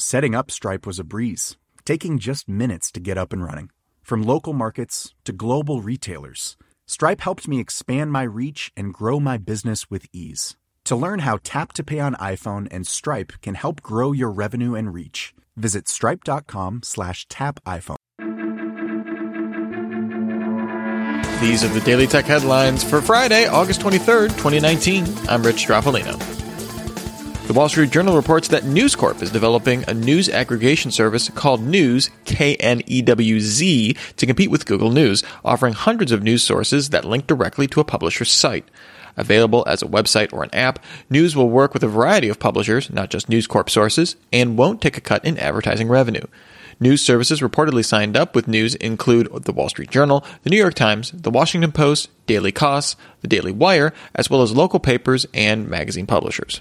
Setting up Stripe was a breeze, taking just minutes to get up and running. From local markets to global retailers, Stripe helped me expand my reach and grow my business with ease. To learn how Tap to Pay on iPhone and Stripe can help grow your revenue and reach, visit stripe.com slash tap iPhone. These are the Daily Tech headlines for Friday, August 23rd, 2019. I'm Rich Stroffolino. The Wall Street Journal reports that News Corp is developing a news aggregation service called Knewz, K-N-E-W-Z, to compete with Google News, offering hundreds of news sources that link directly to a publisher's site. Available as a website or an app, Knewz will work with a variety of publishers, not just News Corp sources, and won't take a cut in advertising revenue. News services reportedly signed up with Knewz include the Wall Street Journal, the New York Times, the Washington Post, Daily Kos, the Daily Wire, as well as local papers and magazine publishers.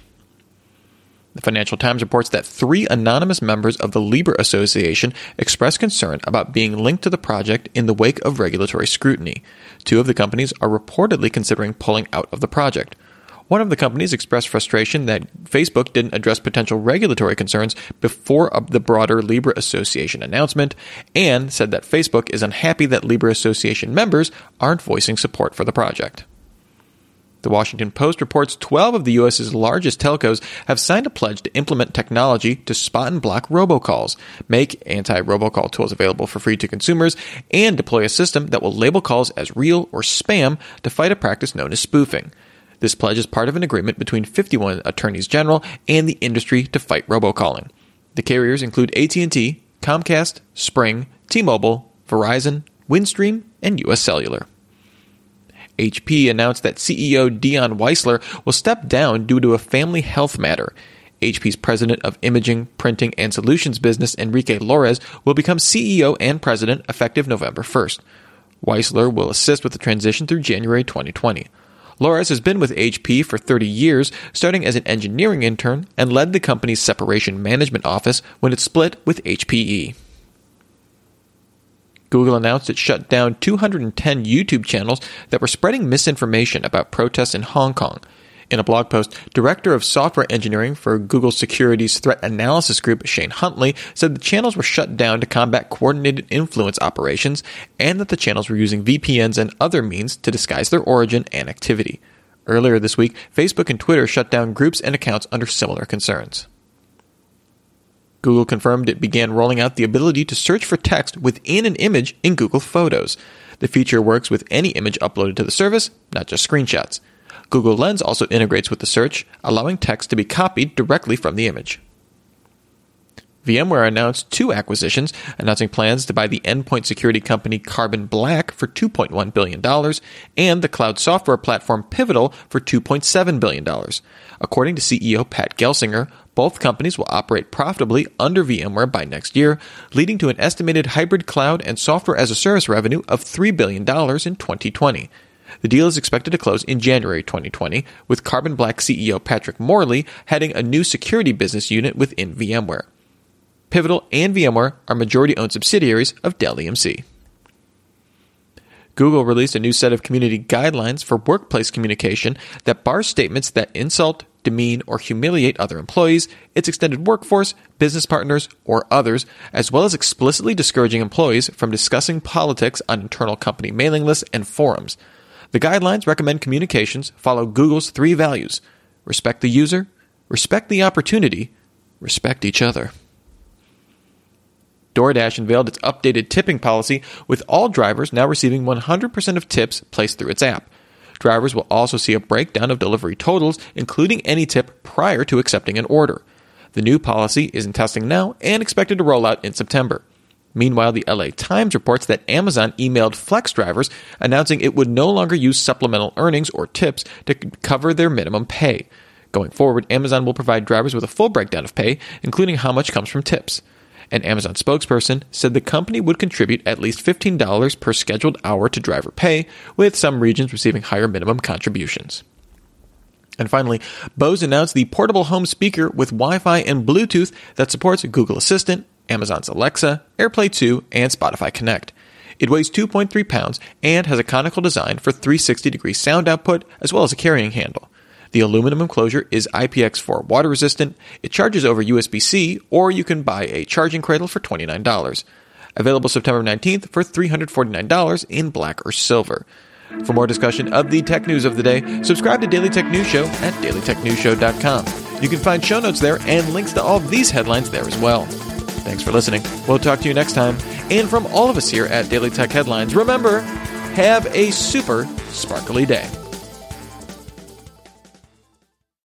The Financial Times reports that three anonymous members of the Libra Association expressed concern about being linked to the project in the wake of regulatory scrutiny. Two of the companies are reportedly considering pulling out of the project. One of the companies expressed frustration that Facebook didn't address potential regulatory concerns before the broader Libra Association announcement, and said that Facebook is unhappy that Libra Association members aren't voicing support for the project. The Washington Post reports 12 of the U.S.'s largest telcos have signed a pledge to implement technology to spot and block robocalls, make anti robocall tools available for free to consumers, and deploy a system that will label calls as real or spam to fight a practice known as spoofing. This pledge is part of an agreement between 51 attorneys general and the industry to fight robocalling. The carriers include AT&T, Comcast, Sprint, T-Mobile, Verizon, Windstream, and US Cellular. HP announced that CEO Dion Weisler will step down due to a family health matter. HP's president of imaging, printing, and solutions business, Enrique Lores, will become CEO and president effective November 1st. Weisler will assist with the transition through January 2020. Lores has been with HP for 30 years, starting as an engineering intern, and led the company's separation management office when it split with HPE. Google announced it shut down 210 YouTube channels that were spreading misinformation about protests in Hong Kong. In a blog post, Director of Software Engineering for Google Security's Threat Analysis Group, Shane Huntley, said the channels were shut down to combat coordinated influence operations and that the channels were using VPNs and other means to disguise their origin and activity. Earlier this week, Facebook and Twitter shut down groups and accounts under similar concerns. Google confirmed it began rolling out the ability to search for text within an image in Google Photos. The feature works with any image uploaded to the service, not just screenshots. Google Lens also integrates with the search, allowing text to be copied directly from the image. VMware announced two acquisitions, announcing plans to buy the endpoint security company Carbon Black for $2.1 billion and the cloud software platform Pivotal for $2.7 billion. According to CEO Pat Gelsinger, both companies will operate profitably under VMware by next year, leading to an estimated hybrid cloud and software as a service revenue of $3 billion in 2020. The deal is expected to close in January 2020, with Carbon Black CEO Patrick Morley heading a new security business unit within VMware. Pivotal and VMware are majority owned subsidiaries of Dell EMC. Google released a new set of community guidelines for workplace communication that bars statements that insult, demean, or humiliate other employees, its extended workforce, business partners, or others, as well as explicitly discouraging employees from discussing politics on internal company mailing lists and forums. The guidelines recommend communications follow Google's three values respect the user, respect the opportunity, respect each other. DoorDash unveiled its updated tipping policy, with all drivers now receiving 100% of tips placed through its app. Drivers will also see a breakdown of delivery totals, including any tip prior to accepting an order. The new policy is in testing now and expected to roll out in September. Meanwhile, the LA Times reports that Amazon emailed flex drivers announcing it would no longer use supplemental earnings or tips to cover their minimum pay. Going forward, Amazon will provide drivers with a full breakdown of pay, including how much comes from tips. An Amazon spokesperson said the company would contribute at least $15 per scheduled hour to driver pay, with some regions receiving higher minimum contributions. And finally, Bose announced the portable home speaker with Wi Fi and Bluetooth that supports Google Assistant, Amazon's Alexa, AirPlay 2, and Spotify Connect. It weighs 2.3 pounds and has a conical design for 360 degree sound output as well as a carrying handle. The aluminum enclosure is IPX4 water resistant. It charges over USB C, or you can buy a charging cradle for $29. Available September 19th for $349 in black or silver. For more discussion of the tech news of the day, subscribe to Daily Tech News Show at dailytechnewsshow.com. You can find show notes there and links to all of these headlines there as well. Thanks for listening. We'll talk to you next time. And from all of us here at Daily Tech Headlines, remember, have a super sparkly day.